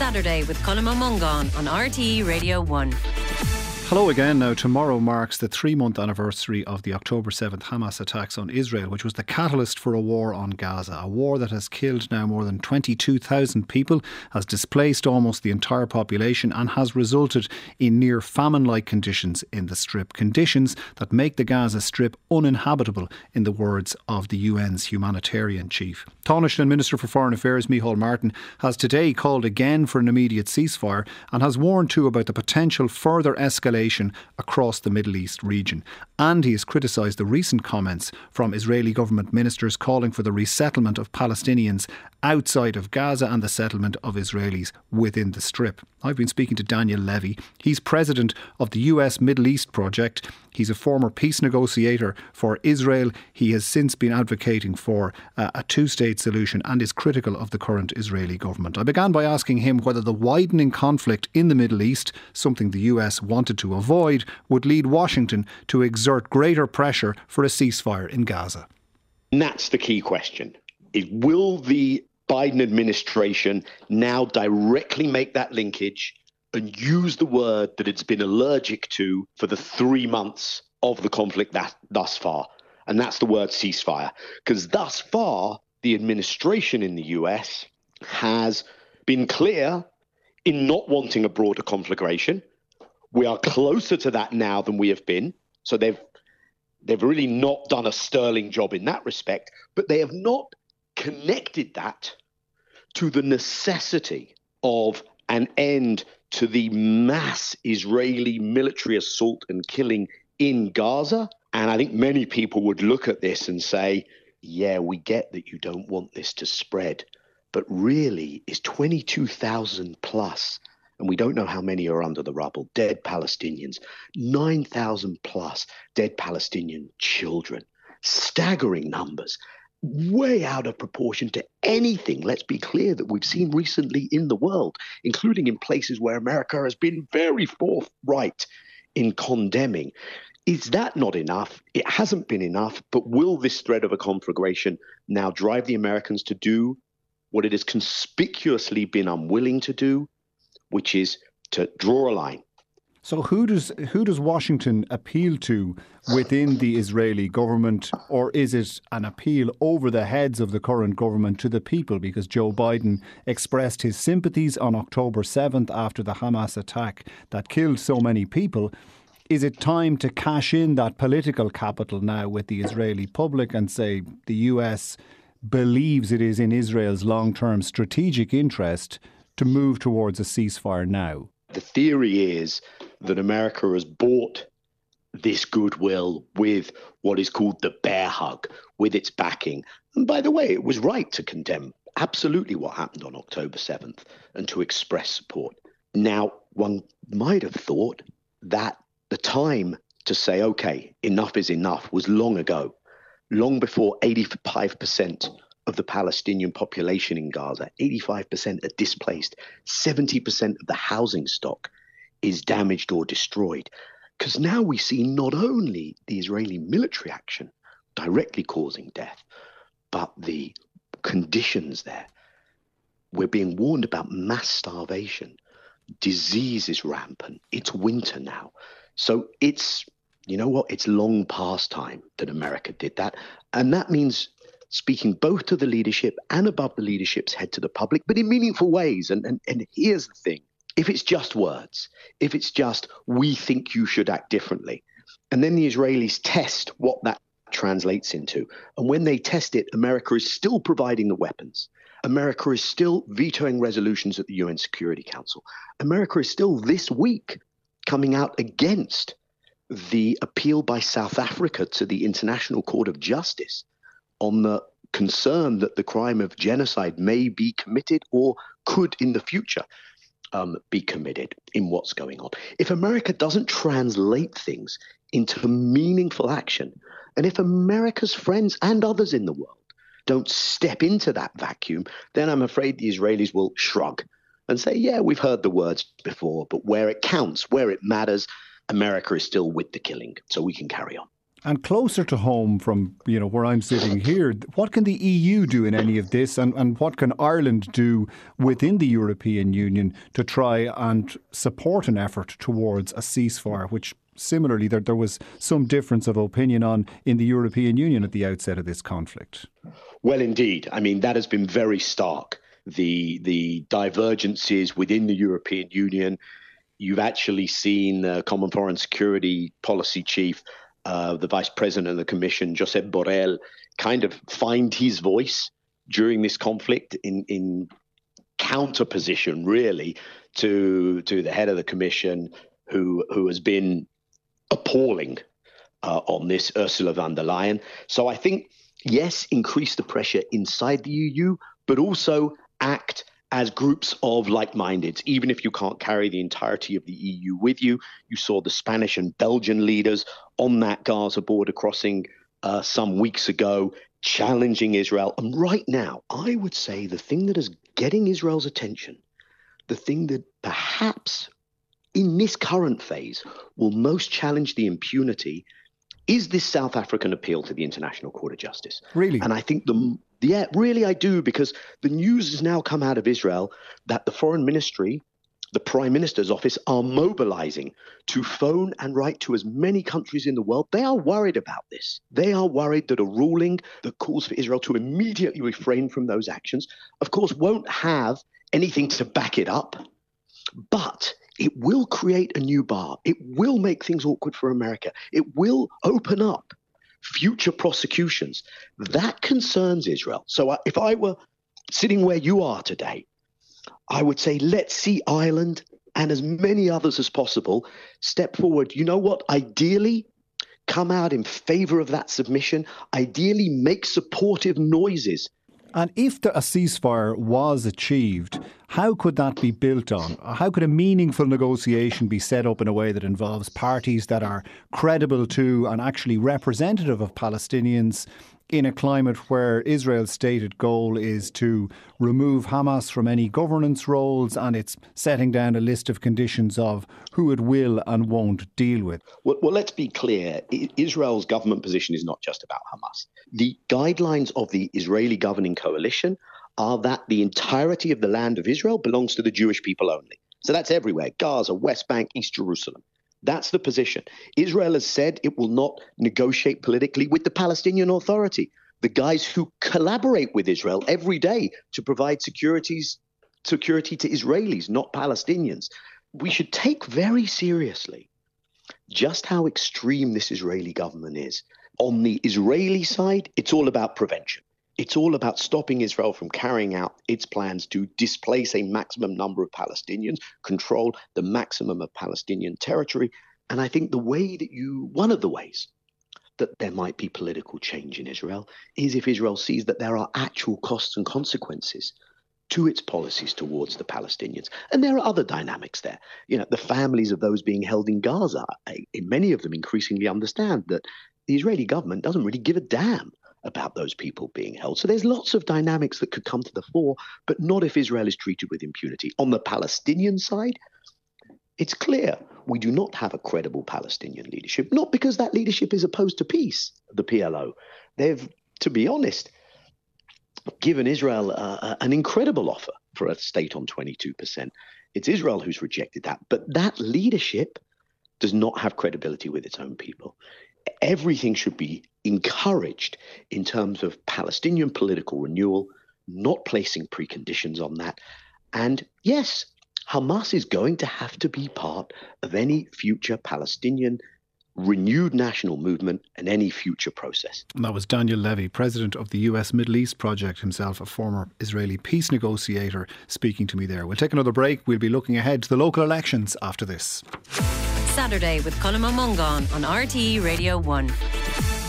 Saturday with Colm Ó Mongáin on RTE Radio 1. Hello again. Now, tomorrow marks the three month anniversary of the October 7th Hamas attacks on Israel, which was the catalyst for a war on Gaza. A war that has killed now more than 22,000 people, has displaced almost the entire population, and has resulted in near famine like conditions in the Strip. Conditions that make the Gaza Strip uninhabitable, in the words of the UN's humanitarian chief. Taoiseach and Minister for Foreign Affairs, Micheál Martin, has today called again for an immediate ceasefire and has warned too about the potential further escalation escalation across the Middle East region. And he has criticised the recent comments from Israeli government ministers calling for the resettlement of Palestinians outside of Gaza and the settlement of Israelis within the Strip. I've been speaking to Daniel Levy. He's president of the US Middle East Project. He's a former peace negotiator for Israel. He has since been advocating for uh, a two state solution and is critical of the current Israeli government. I began by asking him whether the widening conflict in the Middle East, something the US wanted to avoid, would lead Washington to exert greater pressure for a ceasefire in Gaza. And that's the key question. Will the Biden administration now directly make that linkage and use the word that it's been allergic to for the three months of the conflict that, thus far. And that's the word ceasefire. Because thus far, the administration in the US has been clear in not wanting a broader conflagration. We are closer to that now than we have been. So they've they've really not done a sterling job in that respect, but they have not connected that to the necessity of an end to the mass Israeli military assault and killing in Gaza. And I think many people would look at this and say, yeah, we get that you don't want this to spread. But really, is 22,000 plus, and we don't know how many are under the rubble, dead Palestinians, 9,000 plus dead Palestinian children. Staggering numbers way out of proportion to anything, let's be clear, that we've seen recently in the world, including in places where America has been very forthright in condemning. Is that not enough? It hasn't been enough, but will this threat of a conflagration now drive the Americans to do what it has conspicuously been unwilling to do, which is to draw a line, so who does who does Washington appeal to within the Israeli government, or is it an appeal over the heads of the current government to the people? Because Joe Biden expressed his sympathies on October seventh after the Hamas attack that killed so many people. Is it time to cash in that political capital now with the Israeli public and say the US believes it is in Israel's long term strategic interest to move towards a ceasefire now? The theory is that America has bought this goodwill with what is called the bear hug, with its backing. And by the way, it was right to condemn absolutely what happened on October 7th and to express support. Now, one might have thought that the time to say, okay, enough is enough was long ago, long before 85% of the Palestinian population in Gaza, 85% are displaced, 70% of the housing stock is damaged or destroyed. Because now we see not only the Israeli military action directly causing death, but the conditions there. We're being warned about mass starvation. Disease is rampant. It's winter now. So it's, you know what? It's long past time that America did that. And that means speaking both to the leadership and above the leadership's head to the public, but in meaningful ways. And, and, and here's the thing if it's just words, if it's just, we think you should act differently, and then the Israelis test what that translates into. And when they test it, America is still providing the weapons. America is still vetoing resolutions at the UN Security Council. America is still this week coming out against the appeal by South Africa to the International Court of Justice on the concern that the crime of genocide may be committed or could in the future um, be committed in what's going on. If America doesn't translate things into meaningful action, and if America's friends and others in the world don't step into that vacuum, then I'm afraid the Israelis will shrug and say, yeah, we've heard the words before, but where it counts, where it matters, America is still with the killing, so we can carry on. And closer to home from, you know, where I'm sitting here, what can the EU do in any of this and, and what can Ireland do within the European Union to try and support an effort towards a ceasefire, which similarly there, there was some difference of opinion on in the European Union at the outset of this conflict? Well, indeed. I mean, that has been very stark. The the divergences within the European Union. You've actually seen the Common Foreign Security Policy Chief uh, the Vice President of the Commission, Josep Borrell, kind of find his voice during this conflict in in counterposition, really, to to the head of the Commission, who who has been appalling uh, on this, Ursula von der Leyen. So I think yes, increase the pressure inside the EU, but also act as groups of like mindeds, even if you can't carry the entirety of the EU with you. You saw the Spanish and Belgian leaders on that Gaza border crossing uh, some weeks ago challenging Israel. And right now, I would say the thing that is getting Israel's attention, the thing that perhaps in this current phase will most challenge the impunity is this South African appeal to the International Court of Justice. Really? And I think the yeah, really I do because the news has now come out of Israel that the foreign ministry, the prime minister's office are mobilizing to phone and write to as many countries in the world. They are worried about this. They are worried that a ruling that calls for Israel to immediately refrain from those actions, of course, won't have anything to back it up. But it will create a new bar. It will make things awkward for America. It will open up future prosecutions. That concerns Israel. So uh, if I were sitting where you are today, I would say let's see Ireland and as many others as possible step forward. You know what? Ideally, come out in favor of that submission. Ideally, make supportive noises and if the, a ceasefire was achieved, how could that be built on? How could a meaningful negotiation be set up in a way that involves parties that are credible to and actually representative of Palestinians in a climate where Israel's stated goal is to remove Hamas from any governance roles and it's setting down a list of conditions of who it will and won't deal with. Well, well, let's be clear Israel's government position is not just about Hamas. The guidelines of the Israeli governing coalition are that the entirety of the land of Israel belongs to the Jewish people only. So that's everywhere Gaza, West Bank, East Jerusalem. That's the position. Israel has said it will not negotiate politically with the Palestinian Authority, the guys who collaborate with Israel every day to provide securities, security to Israelis, not Palestinians. We should take very seriously just how extreme this Israeli government is. On the Israeli side, it's all about prevention. It's all about stopping Israel from carrying out its plans to displace a maximum number of Palestinians, control the maximum of Palestinian territory. And I think the way that you, one of the ways that there might be political change in Israel is if Israel sees that there are actual costs and consequences to its policies towards the Palestinians. And there are other dynamics there. You know, the families of those being held in Gaza, many of them increasingly understand that the Israeli government doesn't really give a damn about those people being held. So there's lots of dynamics that could come to the fore, but not if Israel is treated with impunity. On the Palestinian side, it's clear we do not have a credible Palestinian leadership, not because that leadership is opposed to peace, the PLO. They've, to be honest, given Israel uh, an incredible offer for a state on 22%. It's Israel who's rejected that. But that leadership does not have credibility with its own people everything should be encouraged in terms of Palestinian political renewal, not placing preconditions on that. And yes, Hamas is going to have to be part of any future Palestinian renewed national movement and any future process. And that was Daniel Levy, president of the US Middle East Project, himself a former Israeli peace negotiator, speaking to me there. We'll take another break. We'll be looking ahead to the local elections after this. Saturday with Colm Ó Mongáin on RTE Radio 1.